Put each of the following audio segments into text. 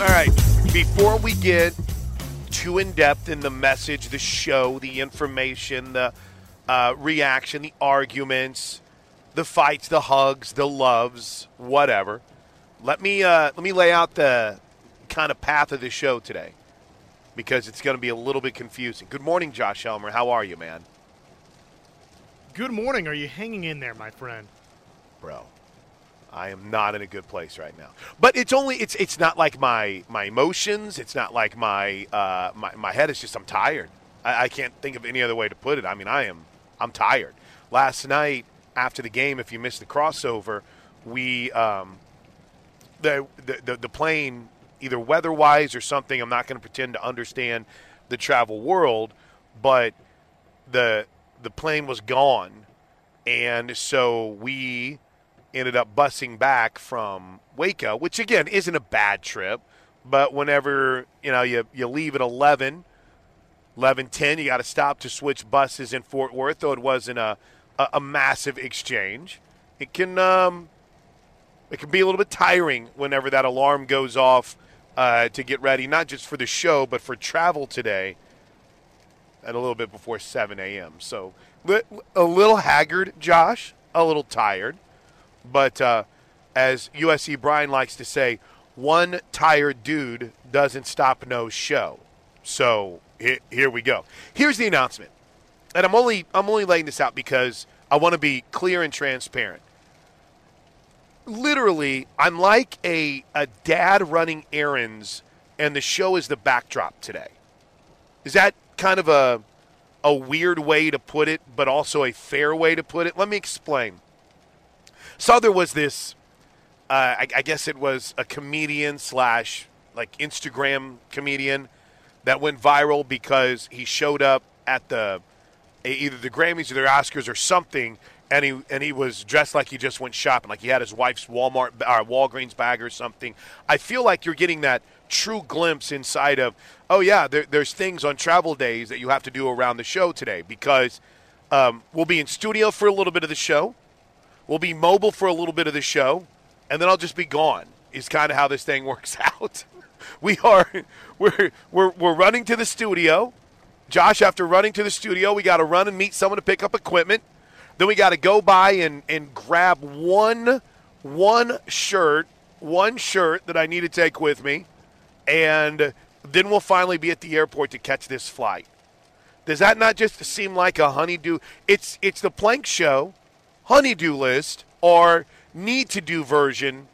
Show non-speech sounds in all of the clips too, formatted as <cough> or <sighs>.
All right. Before we get too in depth in the message, the show, the information, the uh, reaction, the arguments, the fights, the hugs, the loves, whatever. Let me uh, let me lay out the kind of path of the show today because it's going to be a little bit confusing. Good morning, Josh Helmer. How are you, man? Good morning. Are you hanging in there, my friend? Bro, I am not in a good place right now. But it's only it's it's not like my my emotions. It's not like my uh, my my head is just I'm tired. I, I can't think of any other way to put it. I mean, I am I'm tired. Last night after the game, if you missed the crossover, we um, the, the the the plane either weather wise or something. I'm not going to pretend to understand the travel world, but the the plane was gone, and so we ended up bussing back from Waco, which again isn't a bad trip, but whenever you know you you leave at 11, 11:10, you got to stop to switch buses in Fort Worth. Though it wasn't a a, a massive exchange, it can um, it can be a little bit tiring whenever that alarm goes off uh, to get ready, not just for the show but for travel today at a little bit before 7 a.m. So a little haggard, Josh, a little tired. But uh, as USC Brian likes to say, one tired dude doesn't stop no show. So here we go. Here's the announcement, and I'm only I'm only laying this out because I want to be clear and transparent. Literally, I'm like a a dad running errands, and the show is the backdrop today. Is that kind of a a weird way to put it, but also a fair way to put it? Let me explain. So there was this, uh, I, I guess it was a comedian slash like Instagram comedian that went viral because he showed up at the either the Grammys or the Oscars or something, and he and he was dressed like he just went shopping, like he had his wife's Walmart or uh, Walgreens bag or something. I feel like you're getting that true glimpse inside of, oh yeah, there, there's things on travel days that you have to do around the show today because um, we'll be in studio for a little bit of the show. We'll be mobile for a little bit of the show, and then I'll just be gone. Is kind of how this thing <laughs> works out. we are <laughs> we're we're we're running to the studio. Josh, after running to the studio, we got to run and meet someone to pick up equipment. Then we got to go by and and grab one one shirt, one shirt that I need to take with me, and then we'll finally be at the airport to catch this flight. Does that not just seem like a honeydew? It's it's the plank show honeydew list or need to do version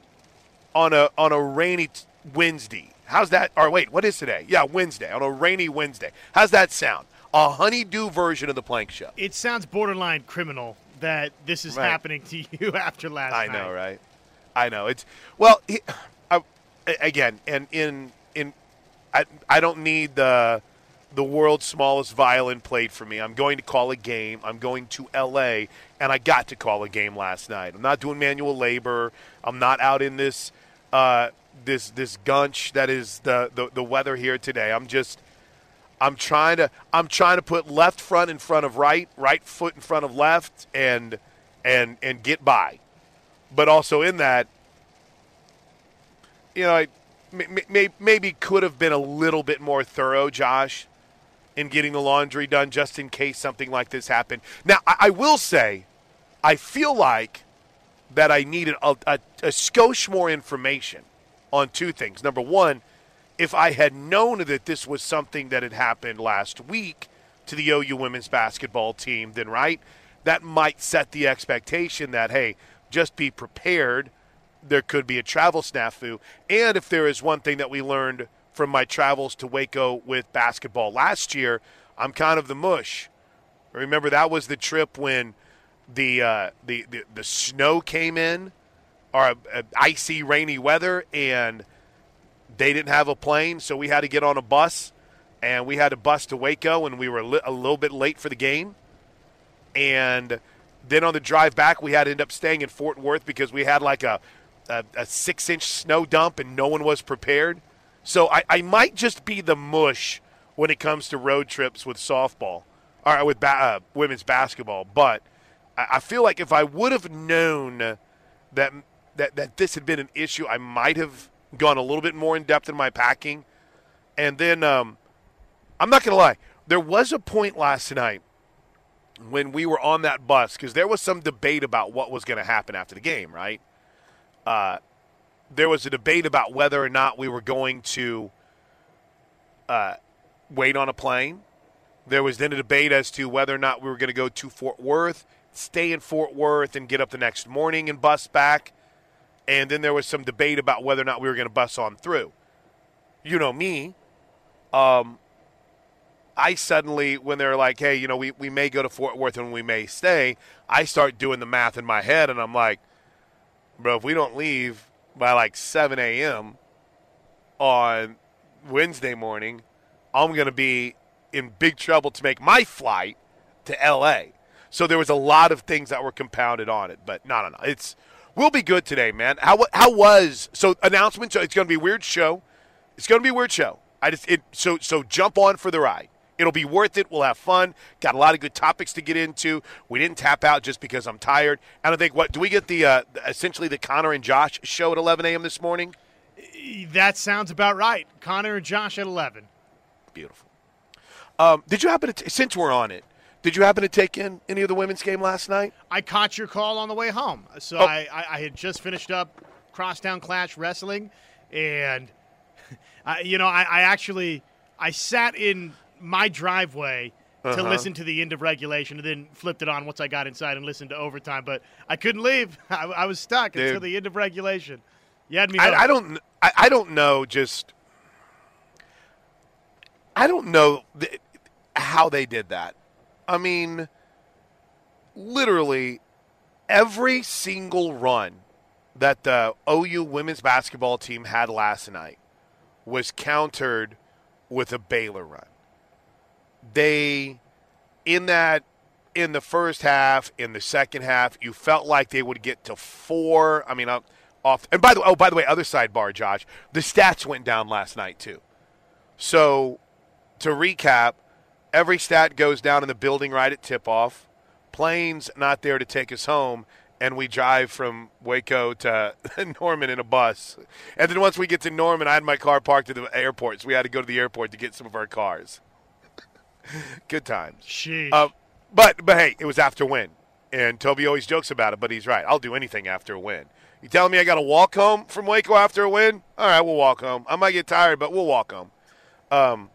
on a on a rainy t- Wednesday. How's that? Or wait, what is today? Yeah, Wednesday on a rainy Wednesday. How's that sound? A honeydew version of the plank show. It sounds borderline criminal that this is right. happening to <laughs> you after last I night. I know, right? I know. It's well, <sighs> I, again, and in in I I don't need the the world's smallest violin played for me. I'm going to call a game. I'm going to LA, and I got to call a game last night. I'm not doing manual labor. I'm not out in this uh, this this gunch that is the, the the weather here today. I'm just I'm trying to I'm trying to put left front in front of right, right foot in front of left, and and and get by. But also in that, you know, I may, maybe could have been a little bit more thorough, Josh in getting the laundry done just in case something like this happened. Now, I, I will say, I feel like that I needed a, a, a skosh more information on two things. Number one, if I had known that this was something that had happened last week to the OU women's basketball team, then right, that might set the expectation that, hey, just be prepared. There could be a travel snafu. And if there is one thing that we learned – from my travels to Waco with basketball last year, I'm kind of the mush. Remember that was the trip when the uh, the, the, the snow came in, or uh, icy, rainy weather, and they didn't have a plane, so we had to get on a bus, and we had to bus to Waco, and we were a, li- a little bit late for the game, and then on the drive back, we had to end up staying in Fort Worth because we had like a a, a six inch snow dump, and no one was prepared. So I, I might just be the mush when it comes to road trips with softball or with ba- uh, women's basketball. But I, I feel like if I would have known that that that this had been an issue, I might have gone a little bit more in depth in my packing. And then um, I'm not going to lie, there was a point last night when we were on that bus because there was some debate about what was going to happen after the game, right? Uh, there was a debate about whether or not we were going to uh, wait on a plane. There was then a debate as to whether or not we were going to go to Fort Worth, stay in Fort Worth, and get up the next morning and bus back. And then there was some debate about whether or not we were going to bus on through. You know me. Um, I suddenly, when they're like, hey, you know, we, we may go to Fort Worth and we may stay, I start doing the math in my head and I'm like, bro, if we don't leave by like 7 a.m. on Wednesday morning, I'm going to be in big trouble to make my flight to L.A. So there was a lot of things that were compounded on it, but no, no, no. It's we'll be good today, man. How how was so announcements? It's going to be weird show. It's going to be weird show. I just it so so jump on for the ride. It'll be worth it. We'll have fun. Got a lot of good topics to get into. We didn't tap out just because I'm tired. And I think what do we get the uh, essentially the Connor and Josh show at 11 a.m. this morning? That sounds about right. Connor and Josh at 11. Beautiful. Um, did you happen to t- since we're on it? Did you happen to take in any of the women's game last night? I caught your call on the way home. So oh. I, I, I, had just finished up Crosstown Clash Wrestling, and <laughs> I, you know I, I actually I sat in my driveway uh-huh. to listen to the end of regulation and then flipped it on once I got inside and listened to overtime. But I couldn't leave. <laughs> I, I was stuck Dude. until the end of regulation. You had me. I, I, don't. I, I, don't know. Just. I don't know th- how they did that. I mean, literally, every single run that the OU women's basketball team had last night was countered with a Baylor run they in that in the first half, in the second half, you felt like they would get to four. I mean, off. And by the way, oh, by the way, other sidebar, Josh, the stats went down last night too. So, to recap, every stat goes down in the building right at tip off. Plane's not there to take us home, and we drive from Waco to <laughs> Norman in a bus. And then once we get to Norman, I had my car parked at the airport, so we had to go to the airport to get some of our cars. Good times. Sheesh. Uh, but but hey, it was after win, and Toby always jokes about it, but he's right. I'll do anything after a win. You telling me I got to walk home from Waco after a win? All right, we'll walk home. I might get tired, but we'll walk home. Um,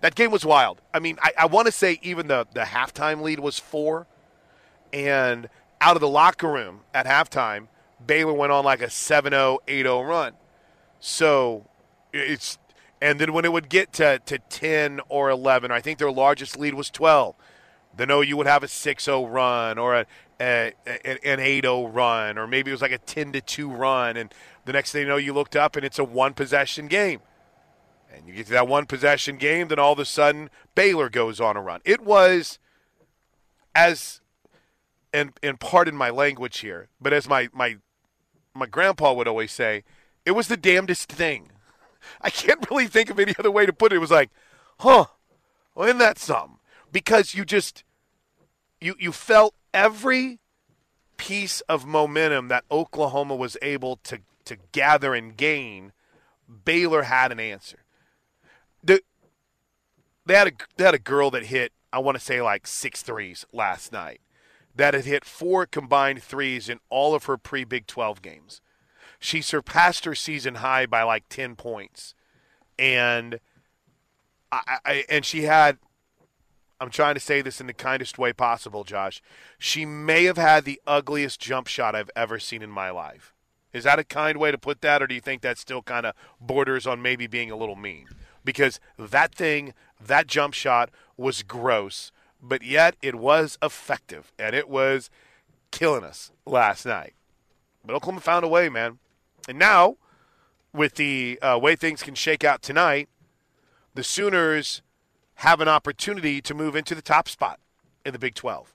that game was wild. I mean, I, I want to say even the the halftime lead was four, and out of the locker room at halftime, Baylor went on like a 7-0, 8-0 run. So it's and then when it would get to, to 10 or 11, I think their largest lead was 12. Then oh, you would have a 6-0 run or a, a, an 8-0 run, or maybe it was like a 10 to 2 run, and the next thing you know, you looked up and it's a one possession game. And you get to that one possession game, then all of a sudden Baylor goes on a run. It was as and and pardon my language here, but as my my my grandpa would always say, it was the damnedest thing. <laughs> I can't really think of any other way to put it. It was like, huh, well, isn't that something? Because you just you you felt every piece of momentum that Oklahoma was able to to gather and gain, Baylor had an answer. The, they had a they had a girl that hit I want to say like six threes last night. That had hit four combined threes in all of her pre Big Twelve games. She surpassed her season high by like 10 points. And I, I and she had I'm trying to say this in the kindest way possible, Josh. She may have had the ugliest jump shot I've ever seen in my life. Is that a kind way to put that, or do you think that still kind of borders on maybe being a little mean? Because that thing, that jump shot was gross, but yet it was effective, and it was killing us last night. But Oklahoma found a way, man. And now, with the uh, way things can shake out tonight, the Sooners have an opportunity to move into the top spot in the Big 12.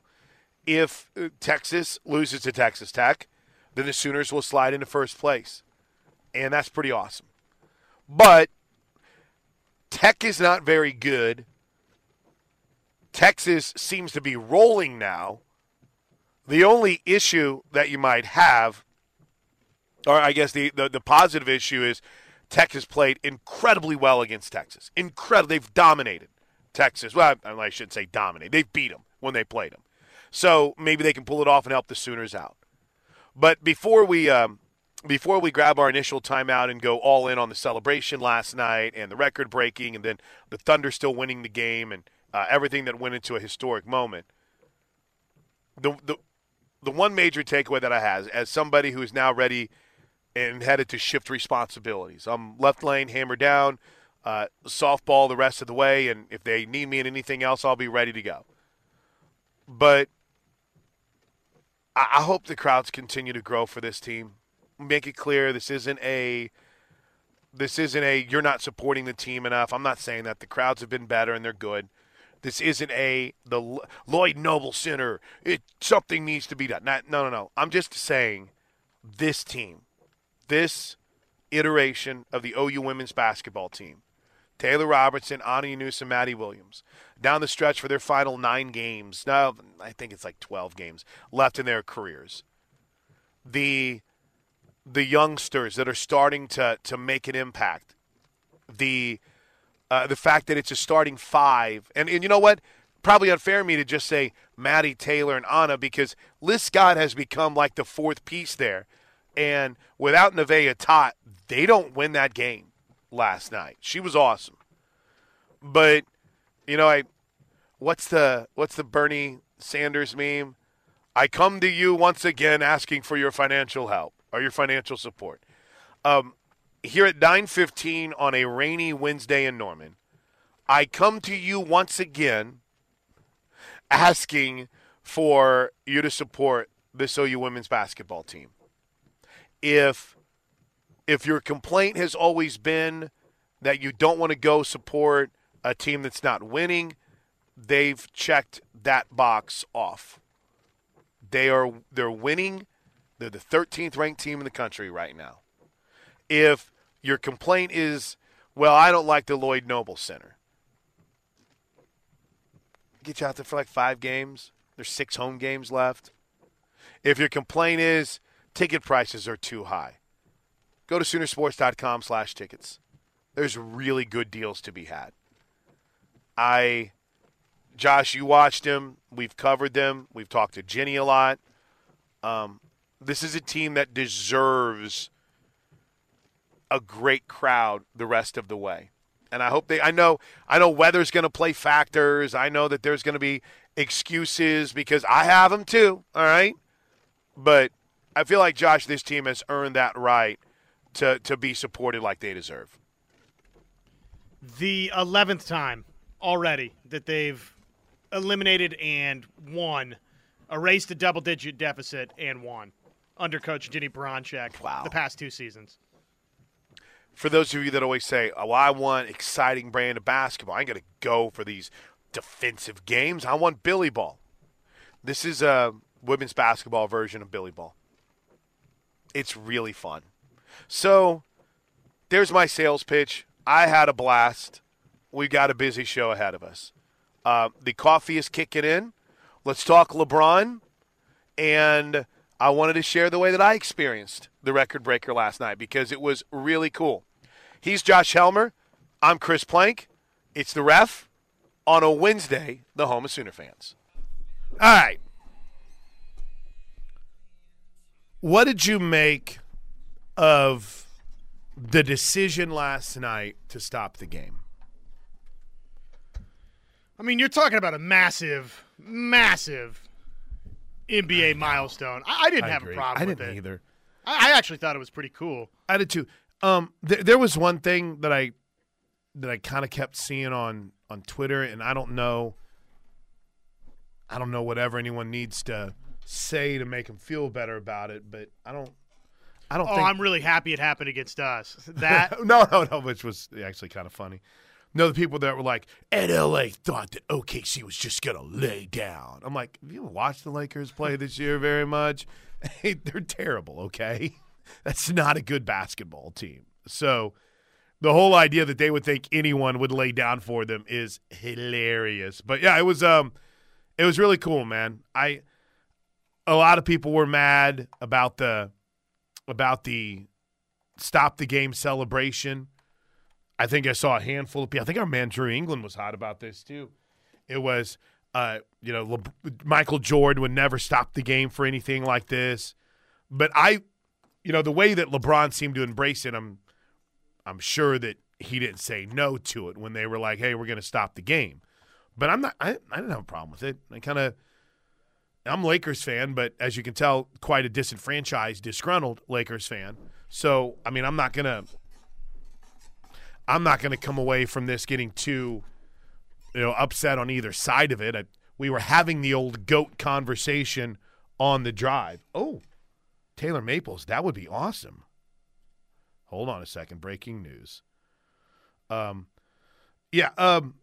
If uh, Texas loses to Texas Tech, then the Sooners will slide into first place. And that's pretty awesome. But Tech is not very good. Texas seems to be rolling now. The only issue that you might have or I guess the, the, the positive issue is Texas played incredibly well against Texas. Incredible. They've dominated Texas. Well, I, I shouldn't say dominate. They've beat them when they played them. So maybe they can pull it off and help the Sooners out. But before we um, before we grab our initial timeout and go all in on the celebration last night and the record breaking and then the Thunder still winning the game and uh, everything that went into a historic moment, the the the one major takeaway that I have as somebody who is now ready and headed to shift responsibilities. I'm left lane, hammer down, uh, softball the rest of the way, and if they need me in anything else, I'll be ready to go. But I, I hope the crowds continue to grow for this team. Make it clear this isn't a this isn't a you're not supporting the team enough. I'm not saying that the crowds have been better and they're good. This isn't a the Lloyd Noble Center. It something needs to be done. Not, no, no, no. I'm just saying this team, this iteration of the OU women's basketball team, Taylor Robertson, Ani and Madi Williams, down the stretch for their final nine games. Now, I think it's like 12 games left in their careers. The the youngsters that are starting to to make an impact. The uh, the fact that it's a starting five, and and you know what? Probably unfair of me to just say Madi Taylor and Anna because Liz Scott has become like the fourth piece there, and without Nevaeh Tot, they don't win that game last night. She was awesome, but you know I, what's the what's the Bernie Sanders meme? I come to you once again asking for your financial help or your financial support. Um, here at 9:15 on a rainy Wednesday in Norman, I come to you once again asking for you to support this OU women's basketball team. If if your complaint has always been that you don't want to go support a team that's not winning, they've checked that box off. They are they're winning. They're the 13th ranked team in the country right now. If your complaint is, well, I don't like the Lloyd Noble Center. Get you out there for like five games. There's six home games left. If your complaint is ticket prices are too high, go to Soonersports.com slash tickets. There's really good deals to be had. I, Josh, you watched them. We've covered them. We've talked to Jennie a lot. Um, this is a team that deserves a great crowd the rest of the way. And I hope they I know I know weather's going to play factors. I know that there's going to be excuses because I have them too, all right? But I feel like Josh this team has earned that right to to be supported like they deserve. The 11th time already that they've eliminated and won, erased a double digit deficit and won under coach Jennie Baranczyk wow. the past two seasons for those of you that always say, "Oh, I want exciting brand of basketball. I ain't gonna go for these defensive games. I want Billy Ball." This is a women's basketball version of Billy Ball. It's really fun. So, there's my sales pitch. I had a blast. We've got a busy show ahead of us. Uh, the coffee is kicking in. Let's talk LeBron. And I wanted to share the way that I experienced the record breaker last night because it was really cool. He's Josh Helmer. I'm Chris Plank. It's the ref on a Wednesday, the home of Sooner fans. All right. What did you make of the decision last night to stop the game? I mean, you're talking about a massive, massive NBA milestone. I, I didn't I have agree. a problem I with didn't it. either. I, I actually thought it was pretty cool. I did too. Um, th- there was one thing that I that I kind of kept seeing on on Twitter, and I don't know. I don't know whatever anyone needs to say to make them feel better about it, but I don't. I don't. Oh, think, I'm really happy it happened against us. <laughs> That <laughs> no, no, no, which was actually kind of funny. No, the people that were like, and LA thought that OKC was just gonna lay down. I'm like, have you watched the Lakers play this year very much? <laughs> Hey, they're terrible. Okay, that's not a good basketball team. So the whole idea that they would think anyone would lay down for them is hilarious. But yeah, it was um, it was really cool, man. I a lot of people were mad about the about the stop the game celebration. I think I saw a handful of people. I think our man Drew England was hot about this too. It was, uh, you know, Le- Michael Jordan would never stop the game for anything like this. But I, you know, the way that LeBron seemed to embrace it, I'm, I'm sure that he didn't say no to it when they were like, "Hey, we're going to stop the game." But I'm not. I, I didn't have a problem with it. I kind of. I'm Lakers fan, but as you can tell, quite a disenfranchised, disgruntled Lakers fan. So, I mean, I'm not gonna. I'm not gonna come away from this getting too, you know, upset on either side of it. I, we were having the old goat conversation on the drive. Oh, Taylor Maples, that would be awesome. Hold on a second. Breaking news. Um, yeah. Um,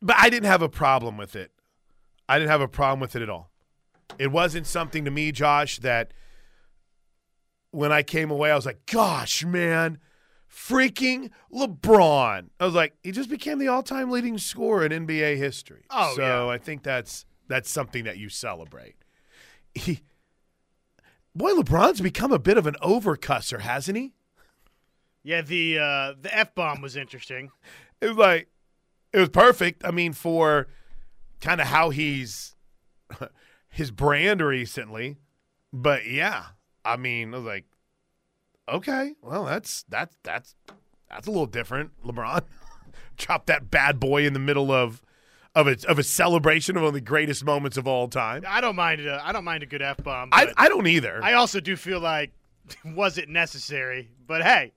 but I didn't have a problem with it. I didn't have a problem with it at all. It wasn't something to me, Josh, that when I came away, I was like, gosh, man, freaking LeBron. I was like, he just became the all time leading scorer in NBA history. Oh, so yeah. I think that's that's something that you celebrate. He, boy, LeBron's become a bit of an overcusser, hasn't he? Yeah, the uh, the f bomb was interesting. It was like it was perfect. I mean, for kind of how he's <laughs> his brand recently. But yeah, I mean, I was like, okay, well, that's that's that's that's a little different. LeBron <laughs> dropped that bad boy in the middle of of a of a celebration of one of the greatest moments of all time. I don't mind it. I don't mind a good f bomb. I I don't either. I also do feel like <laughs> was it necessary? But hey,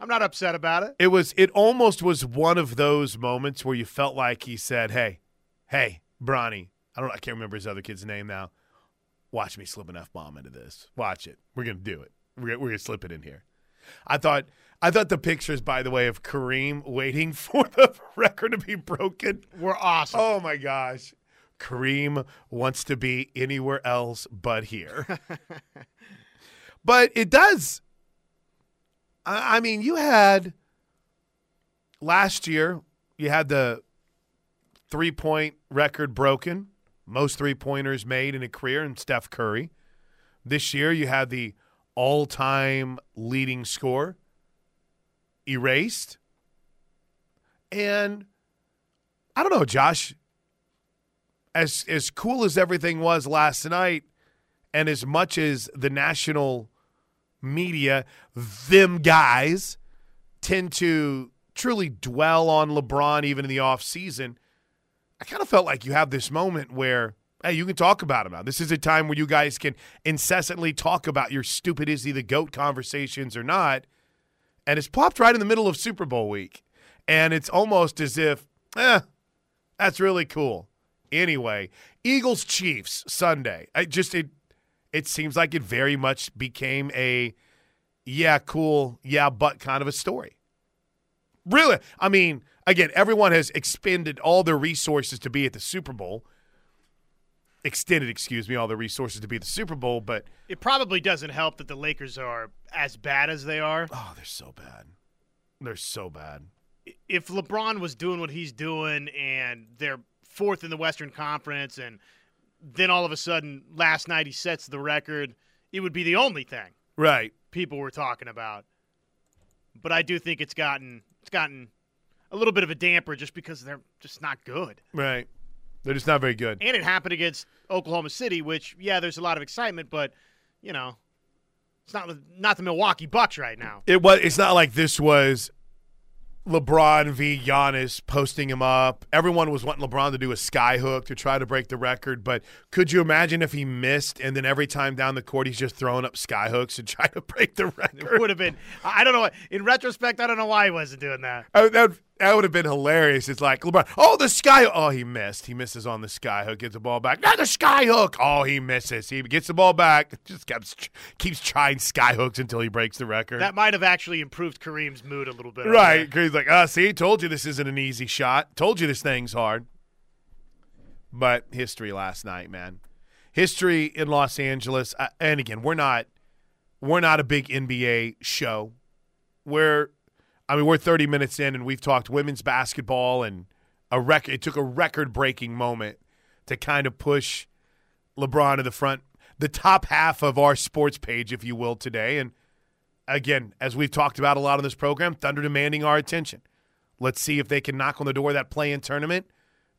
I'm not upset about it. It was it almost was one of those moments where you felt like he said, "Hey, hey, Bronny, I don't I can't remember his other kid's name now. Watch me slip an F bomb into this. Watch it. We're going to do it. We're gonna, we're going to slip it in here." I thought I thought the pictures by the way of Kareem waiting <laughs> for the record to be broken. We're awesome. Oh my gosh. Kareem wants to be anywhere else but here. <laughs> but it does I, I mean, you had last year, you had the three point record broken, most three pointers made in a career in Steph Curry. This year, you had the all time leading score erased. And I don't know, Josh. As as cool as everything was last night, and as much as the national media, them guys tend to truly dwell on LeBron even in the offseason, I kind of felt like you have this moment where, hey, you can talk about him now. This is a time where you guys can incessantly talk about your stupid is he the GOAT conversations or not. And it's plopped right in the middle of Super Bowl week. And it's almost as if, eh, that's really cool. Anyway, Eagles Chiefs Sunday. I just it it seems like it very much became a yeah, cool, yeah, but kind of a story. Really? I mean, again, everyone has expended all their resources to be at the Super Bowl. Extended, excuse me, all their resources to be at the Super Bowl, but It probably doesn't help that the Lakers are as bad as they are. oh, they're so bad. They're so bad. If LeBron was doing what he's doing and they're fourth in the Western Conference and then all of a sudden last night he sets the record, it would be the only thing Right. people were talking about. But I do think it's gotten it's gotten a little bit of a damper just because they're just not good. Right. They're just not very good. And it happened against Oklahoma City, which yeah, there's a lot of excitement, but you know, it's not the- not the Milwaukee Bucks right now. It was. It's not like this was LeBron v. Giannis posting him up. Everyone was wanting LeBron to do a sky hook to try to break the record, but could you imagine if he missed and then every time down the court he's just throwing up sky hooks and trying to <laughs> break the record? It would have been. I don't know. what- In retrospect, I don't know why he wasn't doing that. Oh, that that would have been hilarious. It's like LeBron. Oh, the sky. Oh, he missed. He misses on the sky hook. Gets the ball back. Not the sky hook. Oh, he misses. He gets the ball back. Just keeps keeps trying sky hooks until he breaks the record. That might have actually improved Kareem's mood a little bit. Right. He's like, ah, see, told you this isn't an easy shot. Told you this thing's hard. But history last night, man. History in Los Angeles. Uh, and again, we're not we're not a big NBA show. We're I mean, we're 30 minutes in and we've talked women's basketball and a record it took a record breaking moment to kind of push LeBron to the front. the top half of our sports page, if you will, today. And again, as we've talked about a lot on this program, Thunder demanding our attention. Let's see if they can knock on the door of that play in tournament.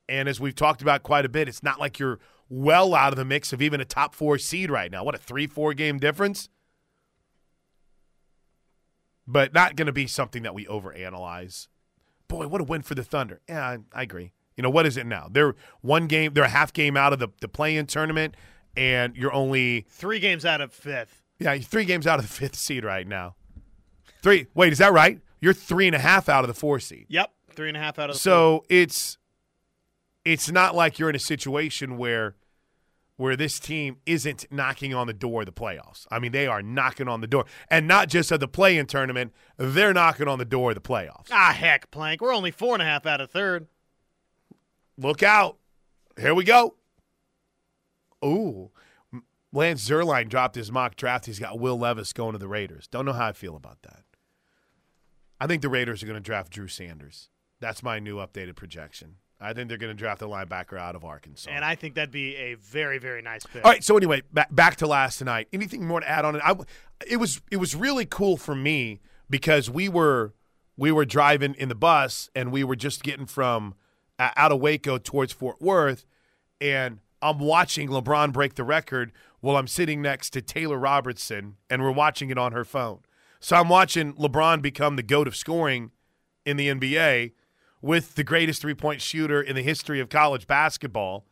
And as we've talked about quite a bit, it's not like you're well out of the mix of even a top four seed right now. What a three, four game difference. But not going to be something that we overanalyze. Boy, what a win for the Thunder. Yeah, I, I agree. You know, what is it now? They're one game, they're a half game out of the, the play in tournament, and you're only three games out of fifth. Yeah, three games out of the fifth seed right now. Three. Wait, is that right? You're three and a half out of the four seed. Yep, three and a half out of the. So four. it's it's not like you're in a situation where where this team isn't knocking on the door of the playoffs. I mean, they are knocking on the door, and not just of the play-in tournament. They're knocking on the door of the playoffs. Ah, heck, Plank. We're only four and a half out of third. Look out! Here we go. Ooh, Lance Zierlein dropped his mock draft. He's got Will Levis going to the Raiders. Don't know how I feel about that. I think the Raiders are going to draft Drew Sanders. That's my new updated projection. I think they're going to draft a linebacker out of Arkansas. And I think that'd be a very, very nice pick. All right. So anyway, back, back to last night. Anything more to add on it? I, it was it was really cool for me because we were we were driving in the bus and we were just getting from uh, out of Waco towards Fort Worth, and I'm watching LeBron break the record while I'm sitting next to Taylor Robertson and we're watching it on her phone. So I'm watching LeBron become the goat of scoring in the NBA with the greatest three point shooter in the history of college basketball.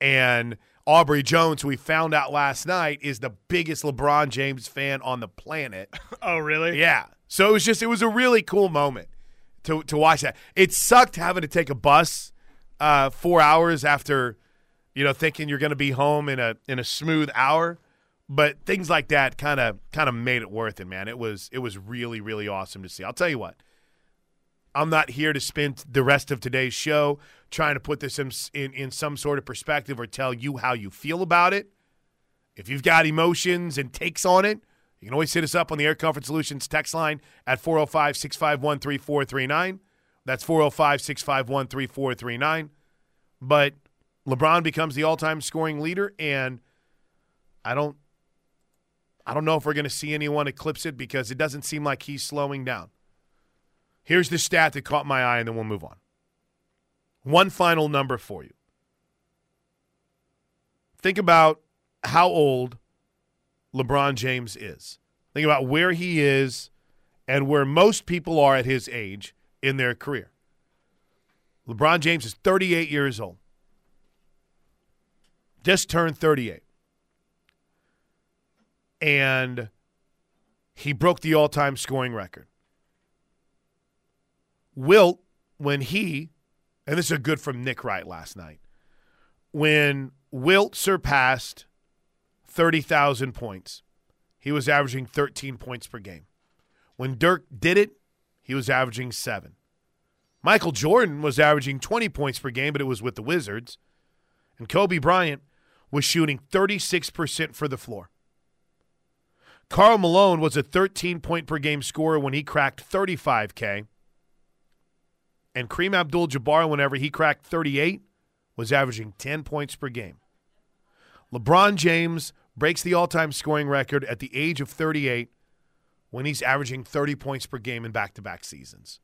And Aubrey Joens, who we found out last night, is the biggest LeBron James fan on the planet. <laughs> oh, really? Yeah. So it was just, it was a really cool moment to, to watch that. It sucked having to take a bus uh, four hours after, you know, thinking you're going to be home in a in a smooth hour. But things like that kind of kind of made it worth it, man. It was it was really really awesome to see. I'll tell you what. I'm not here to spend the rest of today's show trying to put this in, in, in some sort of perspective or tell you how you feel about it. If you've got emotions and takes on it, you can always hit us up on the Air Comfort Solutions text line at 405 651 3439. That's 405 651 3439. But LeBron becomes the all time scoring leader, and I don't. I don't know if we're going to see anyone eclipse it because it doesn't seem like he's slowing down. Here's the stat that caught my eye, and then we'll move on. One final number for you. Think about how old LeBron James is. Think about where he is and where most people are at his age in their career. LeBron James is 38 years old. Just turned 38. And he broke the all time scoring record. Wilt, when he, and this is a good from Nick Wright last night, when Wilt surpassed 30,000 points, he was averaging 13 points per game. When Dirk did it, he was averaging seven. Michael Jordan was averaging 20 points per game, but it was with the Wizards. And Kobe Bryant was shooting 36% for the floor. Karl Malone was a 13 point per game scorer when he cracked 35K. And Kareem Abdul Jabbar, whenever he cracked 38, was averaging 10 points per game. LeBron James breaks the all time scoring record at the age of 38 when he's averaging 30 points per game in back to back seasons.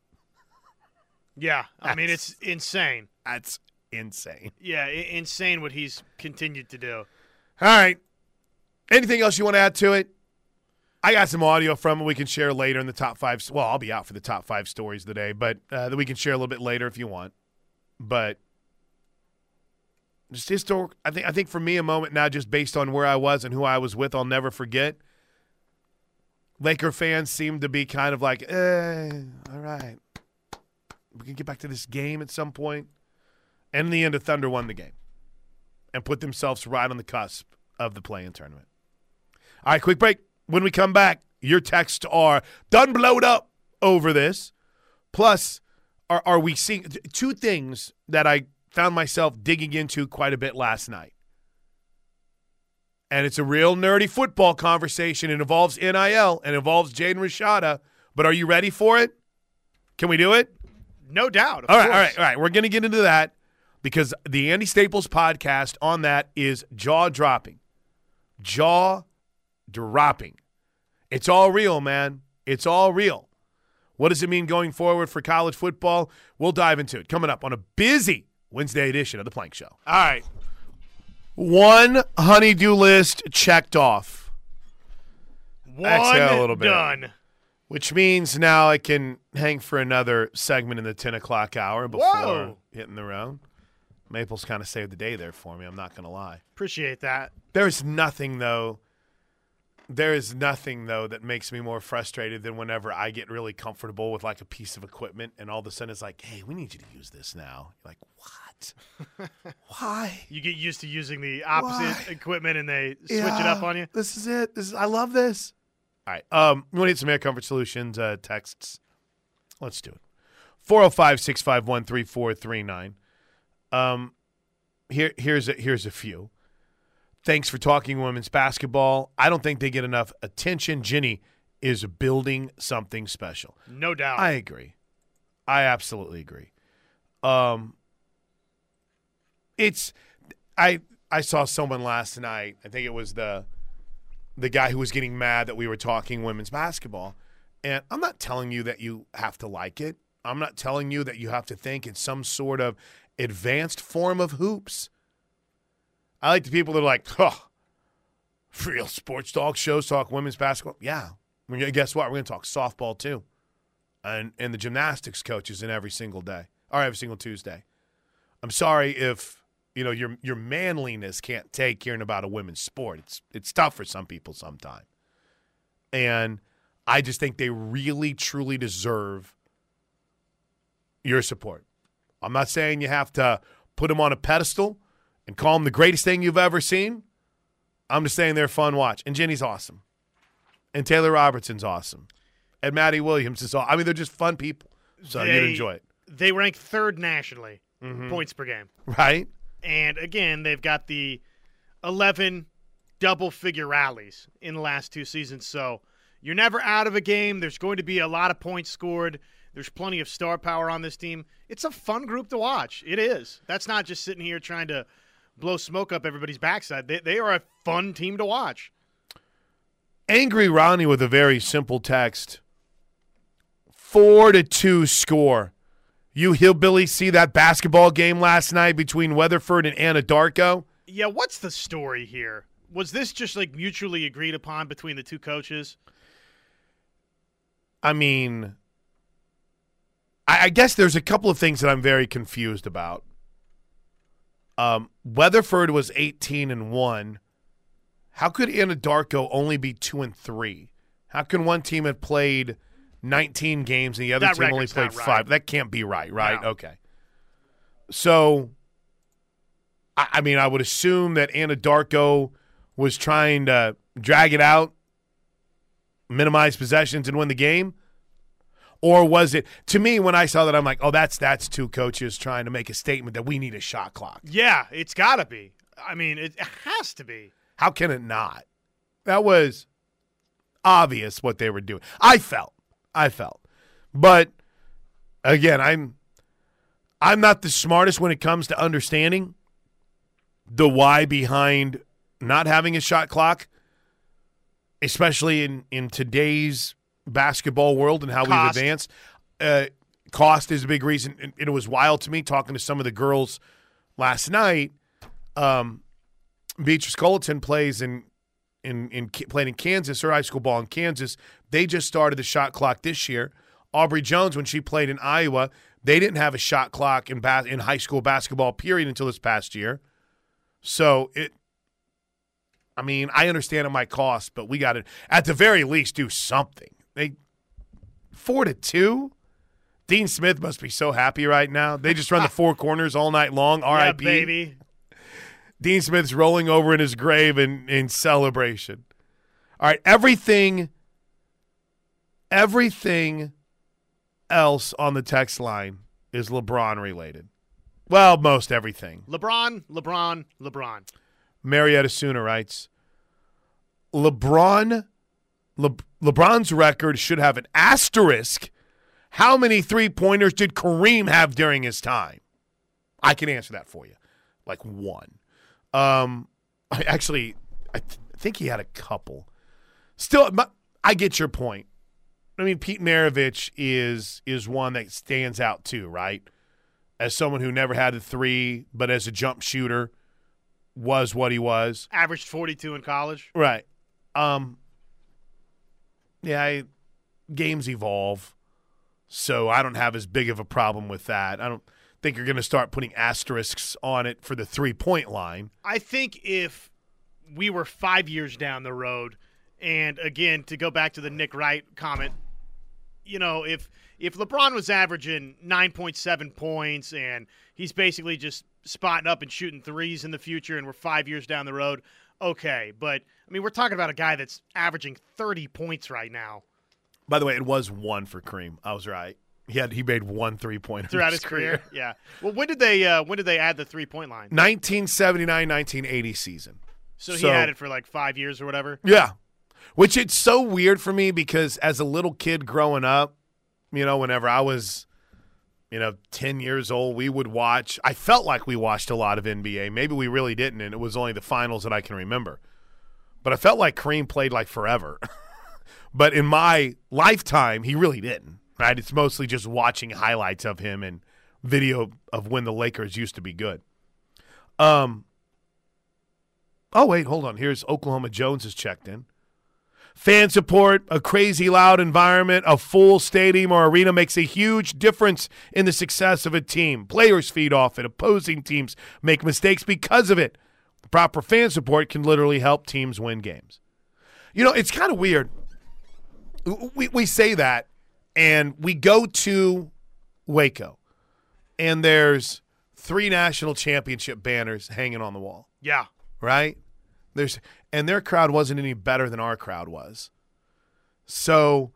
Yeah, I mean, it's insane. That's insane. Yeah, insane what he's continued to do. All right. Anything else you want to add to it? I got some audio from it we can share later in the top five. Well, I'll be out for the top five stories of the day, but uh, that we can share a little bit later if you want. But just historic. I think. I think for me, a moment now, just based on where I was and who I was with, I'll never forget. Laker fans seem to be kind of like, eh, all right, we can get back to this game at some point. And in the end, the Thunder won the game and put themselves right on the cusp of the play-in tournament. All right, quick break. When we come back, your texts are done blowed up over this. Plus, are, are we seeing two things that I found myself digging into quite a bit last night? And it's a real nerdy football conversation. It involves NIL and involves Jaden Rashada. But are you ready for it? Can we do it? No doubt. All right, course. all right, all right. We're going to get into that because the Andy Staples podcast on that is jaw dropping jaw dropping. It's all real, man. It's all real. What does it mean going forward for college football? We'll dive into it coming up on a busy Wednesday edition of The Plank Show. All right. One honeydew list checked off, One Exhale a little bit. done. which means now I can hang for another segment in the 10 o'clock hour before Whoa. hitting the road. Maples kind of saved the day there for me. I'm not going to lie. Appreciate that. There's nothing though. There is nothing though that makes me more frustrated than whenever I get really comfortable with like a piece of equipment and all of a sudden it's like, "Hey, we need you to use this now." You're like, "What? <laughs> Why?" You get used to using the opposite Why? equipment and they switch it up on you. This is it. This is I love this. All right. Um, you want to hit some Air Comfort Solutions uh, texts? Let's do it. 405 651 3439. Um, here, here's a, here's a few. Thanks for talking women's basketball. I don't think they get enough attention. Jennie is building something special. No doubt. I agree. I absolutely agree. Um, it's I I saw someone last night. I think it was the the guy who was getting mad that we were talking women's basketball. And I'm not telling you that you have to like it. I'm not telling you that you have to think it's some sort of advanced form of hoops. I like the people that are like, huh, real sports talk shows talk women's basketball. Yeah. We're gonna- guess what? We're going to talk softball too and and the gymnastics coaches in every single day or every single Tuesday. I'm sorry if you know your your manliness can't take hearing about a women's sport. It's it's tough for some people sometimes, and I just think they really truly deserve your support. I'm not saying you have to put them on a pedestal and call them the greatest thing you've ever seen. I'm just saying they're a fun watch, and Jennie's awesome, and Taylor Robertson's awesome and Madi Williams is all. I mean, they're just fun people, so you'd enjoy it, They rank third nationally Mm-hmm. points per game. right? And again, they've got the 11 double figure rallies in the last two seasons. So you're never out of a game. There's going to be a lot of points scored. There's plenty of star power on this team. It's a fun group to watch. It is. That's not just sitting here trying to blow smoke up everybody's backside. They, they are a fun team to watch. Angry Ronnie with a very simple text: four to two score. You hillbillies see that basketball game last night between Weatherford and Anadarko? Yeah, what's the story here? Was this just like mutually agreed upon between the two coaches? I mean, I guess there's a couple of things that I'm very confused about. Um, Weatherford was 18 and one. How could Anadarko only be two and three? How can one team have played 19 games and the other That team only played right. five? That can't be right, right? No. Okay. So, I, I mean, I would assume that Anadarko was trying to drag it out, minimize possessions, and win the game. Or was it to me when I saw that I'm like, oh, that's that's two coaches trying to make a statement that we need a shot clock. Yeah, it's got to be. I mean, it has to be. How can it not? That was obvious what they were doing. I felt. I felt. But again, I'm I'm not the smartest when it comes to understanding the why behind not having a shot clock, especially in in today's basketball world and how Cost. we've advanced. Uh, cost is a big reason. And it was wild to me talking to some of the girls last night. Um, Beatrice Culliton plays in in in played in Kansas, her high school ball in Kansas. They just started the shot clock this year. Aubrey Joens, when she played in Iowa, they didn't have a shot clock in bas- in high school basketball period until this past year. So it, I mean, I understand it might cost, but we got to at the very least do something. They four to two. Dean Smith must be so happy right now. They just run the <laughs> four corners all night long. Yeah, R.I.P. baby. Dean Smith's rolling over in his grave in, in celebration. All right, everything, everything else on the text line is LeBron related. Well, most everything. LeBron, LeBron, LeBron. Marietta Sooner writes, LeBron, Le, LeBron's record should have an asterisk. How many three pointers did Kareem have during his time? I can answer that for you, like one. Um, I actually, I, I think he had a couple. Still, my, I get your point. I mean, Pete Maravich is is one that stands out too, right? As someone who never had a three, but as a jump shooter, was what he was. Averaged forty two in college. Right. Um. Yeah, I, games evolve, so I don't have as big of a problem with that. I don't think you're going to start putting asterisks on it for the three point line. I think if we were five years down the road, and again to go back to the Nick Wright comment, you know, if if LeBron was averaging 9.7 points and he's basically just spotting up and shooting threes in the future and we're 5 years down the road, okay, but I mean, we're talking about a guy that's averaging 30 points right now. By the way, it was one for Kareem. I was right. He had he made one three pointer throughout his, career. career. Yeah. Well, when did they uh, when did they add the three point line? 1979, 1980 season. So, so he had it for like five years or whatever. Yeah, which it's so weird for me because as a little kid growing up, you know, whenever I was, you know, 10 years old, we would watch. I felt like we watched a lot of NBA. Maybe we really didn't, and it was only the finals that I can remember. But I felt like Kareem played like forever. <laughs> but in my lifetime, he really didn't, right? It's mostly just watching highlights of him and video of when the Lakers used to be good. Um, oh, wait, hold on. Here's Oklahoma Jones has checked in. Fan support, a crazy loud environment, a full stadium or arena makes a huge difference in the success of a team. Players feed off it, opposing teams make mistakes because of it. The proper fan support can literally help teams win games. You know, it's kind of weird. We, we say that, and we go to Waco, and there's three national championship banners hanging on the wall. Yeah. Right? There's and their crowd wasn't any better than our crowd was. So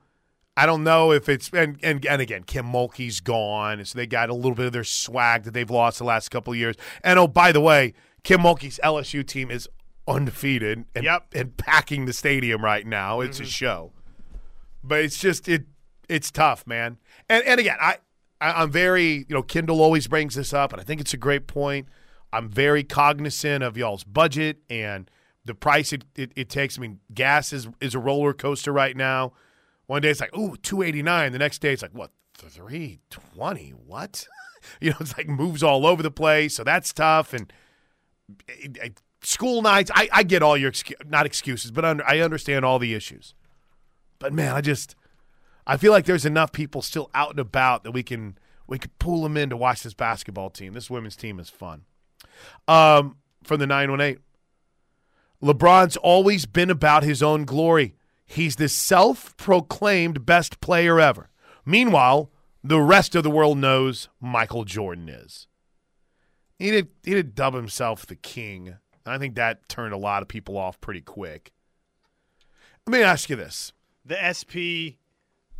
I don't know if it's and and, and again, Kim Mulkey's gone, so they got a little bit of their swag that they've lost the last couple of years. And oh, by the way, Kim Mulkey's LSU team is undefeated and, yep. and packing the stadium right now. It's mm-hmm. a show. But it's just it it's tough, man. And and again, I, I I'm very, you know, Kendall always brings this up, and I think it's a great point. I'm very cognizant of y'all's budget and the price it, it, it, takes. I mean, gas is is a roller coaster right now. One day it's like, ooh, 289. The next day it's like, what, 320? What? <laughs> you know, it's like moves all over the place. So that's tough. And it, it, school nights, I, I get all your, not excuses, but under, I understand all the issues. But man, I just, I feel like there's enough people still out and about that we can, we could pull them in to watch this basketball team. This women's team is fun. Um, from the 918. LeBron's always been about his own glory. He's the self proclaimed best player ever. Meanwhile, the rest of the world knows Michael Jordan is. He did, he did dub himself the king. I think that turned a lot of people off pretty quick. Let me ask you this. The SP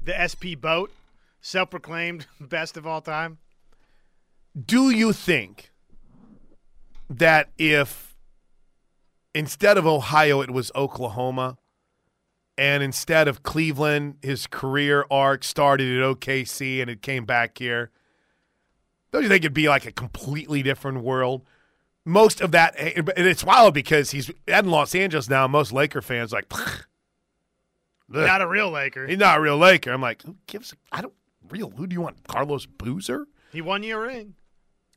the SP boat, self proclaimed <laughs> best of all time. Do you think that if instead of Ohio, it was Oklahoma. And instead of Cleveland, his career arc started at OKC and it came back here. Don't you think it'd be like a completely different world? Most of that, and it's wild because he's in Los Angeles now. Most Laker fans like, not a real Laker. He's not a real Laker. I'm like, who gives? I don't real. Who do you want? Carlos Boozer? He won you a ring.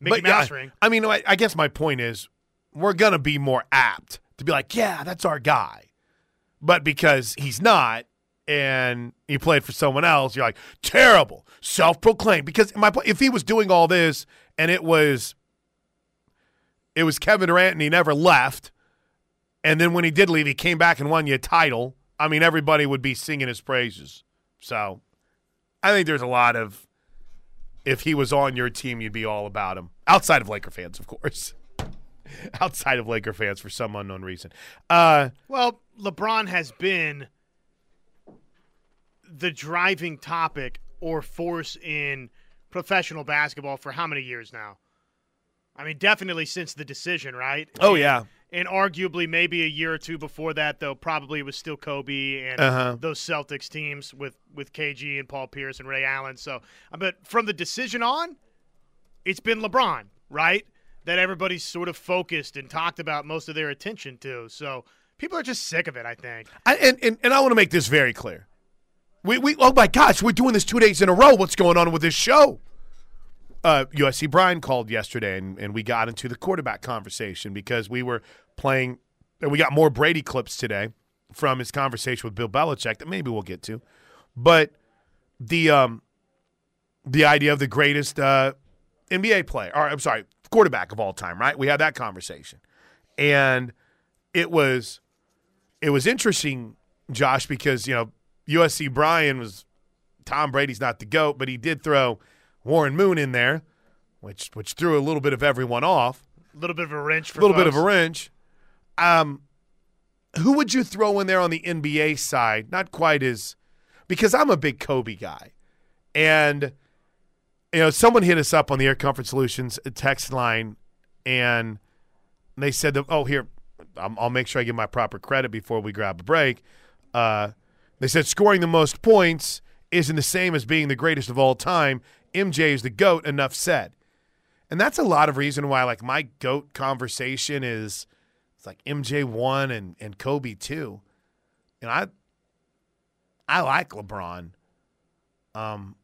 Mickey but, Mouse yeah, ring. I mean, I guess my point is, we're gonna be more apt to be like, yeah, that's our guy. But because he's not, and he played for someone else, you're like, terrible, self proclaimed. Because my if he was doing all this and it was it was Kevin Durant and he never left, and then when he did leave, he came back and won you a title. I mean, everybody would be singing his praises. So I think there's a lot of if he was on your team, you'd be all about him. Outside of Laker fans, of course. <laughs> outside of Laker fans for some unknown reason. Uh, well, LeBron has been the driving topic or force in professional basketball for how many years now? I mean, definitely since the decision, right? Oh, yeah. And arguably, maybe a year or two before that, though, probably it was still Kobe and uh-huh. those Celtics teams with, with KG and Paul Pierce and Ray Allen. So, but from the decision on, it's been LeBron, right? That everybody's sort of focused and talked about most of their attention to. So People are just sick of it. I think. I, and, and and I want to make this very clear. We we oh my gosh, we're doing this two days in a row. What's going on with this show? Uh, USC Brian called yesterday, and, and we got into the quarterback conversation because we were playing, and we got more Brady clips today from his conversation with Bill Belichick that maybe we'll get to, but the um the idea of the greatest uh, NBA player, or I'm sorry, quarterback of all time, right? We had that conversation, and it was it was interesting, Josh, because you know USC Brian was Tom Brady's not the goat, but he did throw Warren Moon in there, which which threw a little bit of everyone off. A little bit of a wrench. A little folks. bit of a wrench. Um, who would you throw in there on the NBA side? Not quite as because I'm a big Kobe guy, and you know someone hit us up on the Air Comfort Solutions text line, and they said that oh here I'll make sure I give my proper credit before we grab a break. Uh, they said scoring the most points isn't the same as being the greatest of all time. MJ is the GOAT, enough said. And that's a lot of reason why like my GOAT conversation is it's like MJ one and, and Kobe two. And I I like LeBron um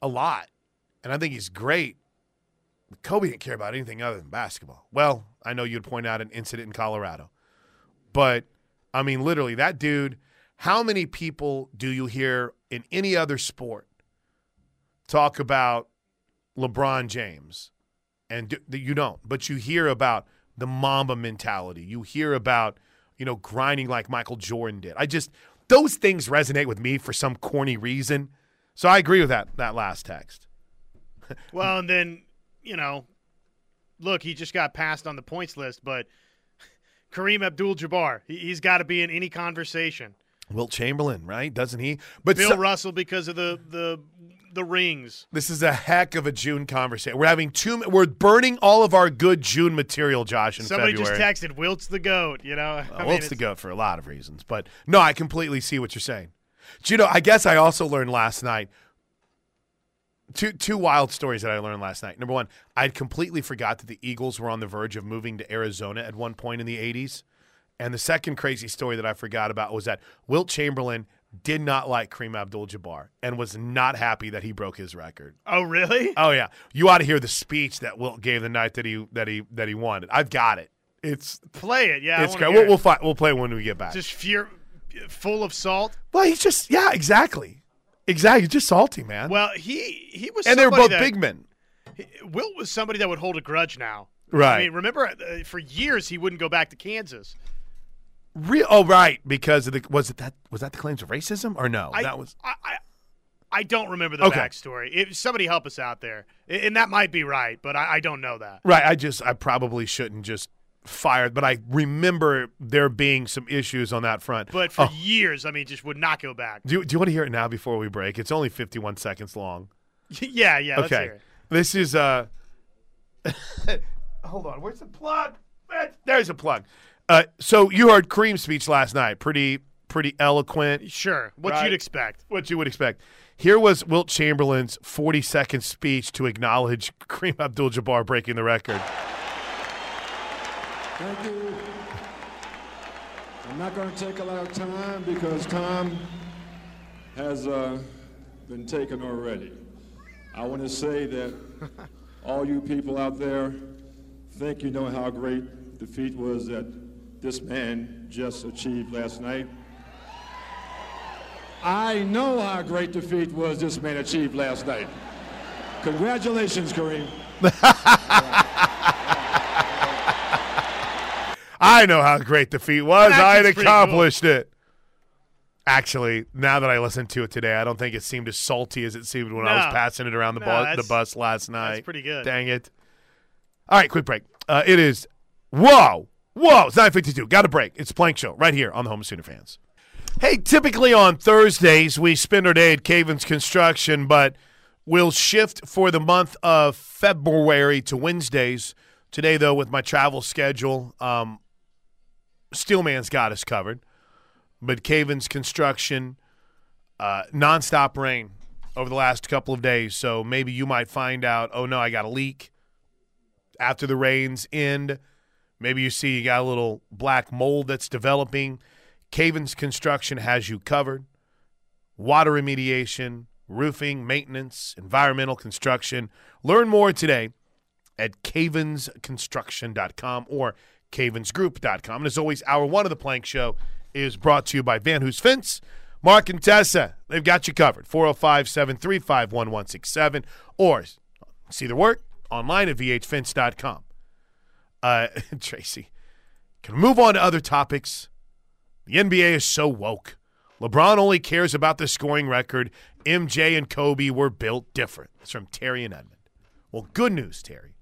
a lot. And I think he's great. Kobe didn't care about anything other than basketball. Well, I know you'd point out an incident in Colorado. But I mean literally that dude, how many people do you hear in any other sport talk about LeBron James, and you don't. But you hear about the Mamba mentality. You hear about you know grinding like Michael Jordan did. I just those things resonate with me for some corny reason. So I agree with that that last text. <laughs> well, and then you know, look, he just got passed on the points list, but <laughs> Kareem Abdul-Jabbar, he, he's got to be in any conversation. Wilt Chamberlain, right? Doesn't he? But Bill so, Russell because of the the the rings. This is a heck of a June conversation. We're having two. We're burning all of our good June material, Josh. In Somebody February. just texted Wilt's the goat. You know, <laughs> well, Wilt's the goat for a lot of reasons, but no, I completely see what you're saying. Do you know? I guess I also learned last night. Two two wild stories that I learned last night. Number one, I'd completely forgot that the Eagles were on the verge of moving to Arizona at one point in the '80s. And the second crazy story that I forgot about was that Wilt Chamberlain did not like Kareem Abdul-Jabbar and was not happy that he broke his record. Oh, really? Oh yeah. You ought to hear the speech that Wilt gave the night that he that he that he won it. I've got it. It's play it. Yeah, it's great. We'll, we'll, find, we'll play it when we get back. Just fear, full of salt. Well, he's just yeah, exactly, exactly. Just salty, man. Well, he he was, and they were both that, big men. Wilt was somebody that would hold a grudge now. Right. I mean, remember uh, for years he wouldn't go back to Kansas. Real? Oh, right. Because of the was it that was that the claims of racism or no? I, that was. I, I, I don't remember the okay. backstory. If somebody help us out there, and that might be right, but I, I don't know that. Right. I just I probably shouldn't just fired, but I remember there being some issues on that front. But for oh. years, I mean, just would not go back. Do you, do you want to hear it now before we break? It's only 51 seconds long. <laughs> yeah, yeah. Okay. This is uh <laughs> Hold on. Where's the plug? There's a plug. Uh, so you heard Kareem's speech last night. Pretty pretty eloquent. Sure. What right? you'd expect. What you would expect. Here was Wilt Chamberlain's 40 second speech to acknowledge <laughs> Kareem Abdul Jabbar breaking the record. Thank you. I'm not going to take a lot of time because time has uh, been taken already. I want to say that <laughs> all you people out there think you know how great the feat was that this man just achieved last night. I know how great the feat was this man achieved last night. Congratulations, Kareem. <laughs> I know how great the feat was. I had accomplished cool. it. Actually, now that I listened to it today, I don't think it seemed as salty as it seemed when no. I was passing it around the, no, bu- the bus last night. That's pretty good. Dang it. All right, quick break. Uh, it is, whoa, Whoa, it's 952. Got a break. It's Plank Show right here on the Home of Sooner Fans. Hey, typically on Thursdays, we spend our day at Cavens Construction, but we'll shift for the month of February to Wednesdays. Today, though, with my travel schedule, um, Steelman's got us covered. But Cavens Construction, uh, nonstop rain over the last couple of days. So maybe you might find out, oh no, I got a leak after the rains end Maybe you see you got a little black mold that's developing. Cavens Construction has you covered. Water remediation, roofing, maintenance, environmental construction. Learn more today at cavensconstruction.com or cavensgroup.com. And as always, hour one of the Plank Show is brought to you by Van Hoos Fence. Mark and Tessa, they've got you covered. 405 735 1167 or see their work online at vhfence.com. Uh, <laughs> Tracy, can we move on to other topics? The NBA is so woke. LeBron only cares about the scoring record. MJ and Kobe were built different. It's from Terry and Edmund. Well, good news, Terry.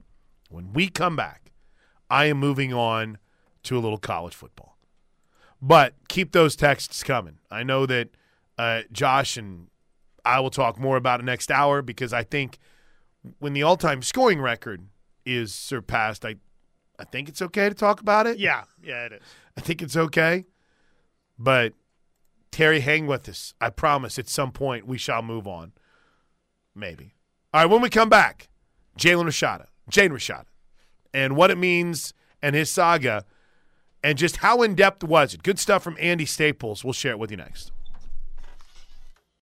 When we come back, I am moving on to a little college football. But keep those texts coming. I know that uh, Josh and I will talk more about it next hour because I think when the all-time scoring record is surpassed, I I think it's okay to talk about it. Yeah, yeah, it is. I think it's okay. But Terry, hang with us. I promise at some point we shall move on. Maybe. All right, when we come back, Jalen Rashada, Jaden Rashada, and what it means and his saga, and just how in depth was it. Good stuff from Andy Staples. We'll share it with you next.